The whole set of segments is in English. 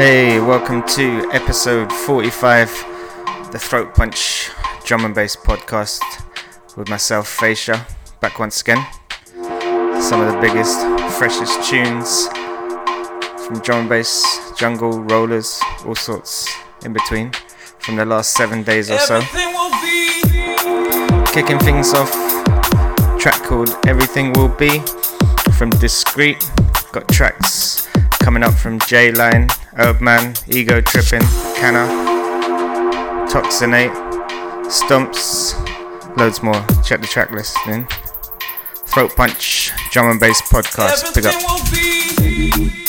Hey, welcome to episode 45, the Throat Punch Drum and Bass podcast with myself, Faysha, back once again. Some of the biggest, freshest tunes from drum and bass, jungle, rollers, all sorts in between from the last seven days or so. Kicking things off, track called Everything Will Be from Diskrete. Got tracks coming up from Jayline, Erbman, Ego Trippin, Canna, Toxinate, Stompz, loads more. Check the track list then. Throat Punch, Drum and Bass Podcast. Pick up.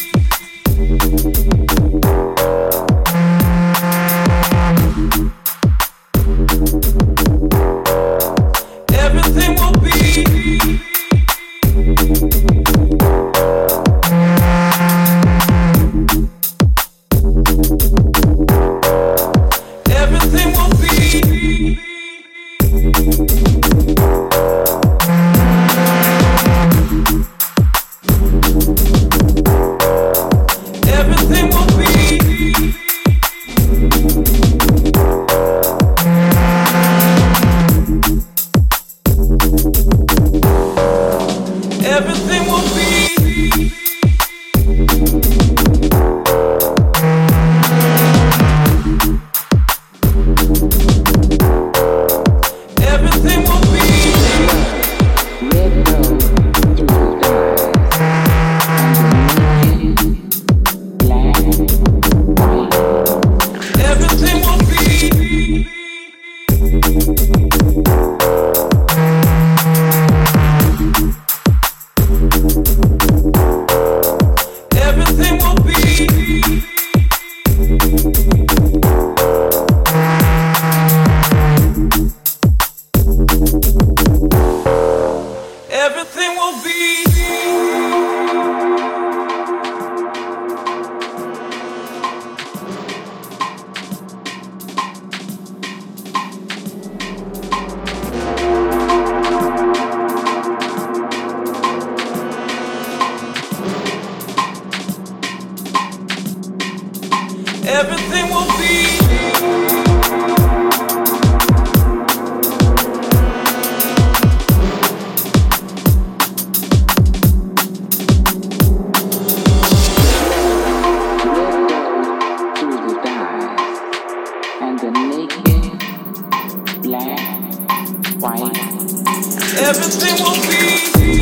Everything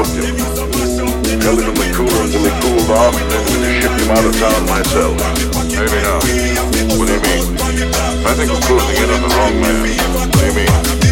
cooked him. Telling him the cooler until he cooled off and then ship him out of town myself. Maybe not. What do you mean? I think we're closing in on the wrong man. What do you mean?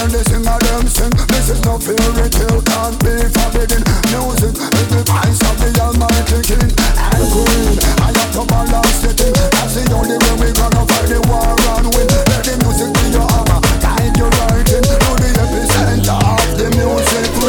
then they sing a them sing. This is no fairy tale, can't be forbidden. Music is the voice of the Almighty King and Queen. I have to balance the thing. That's the only way we gonna fight the war and win. Let the music be your armor, guide your writing to the epicenter of the music.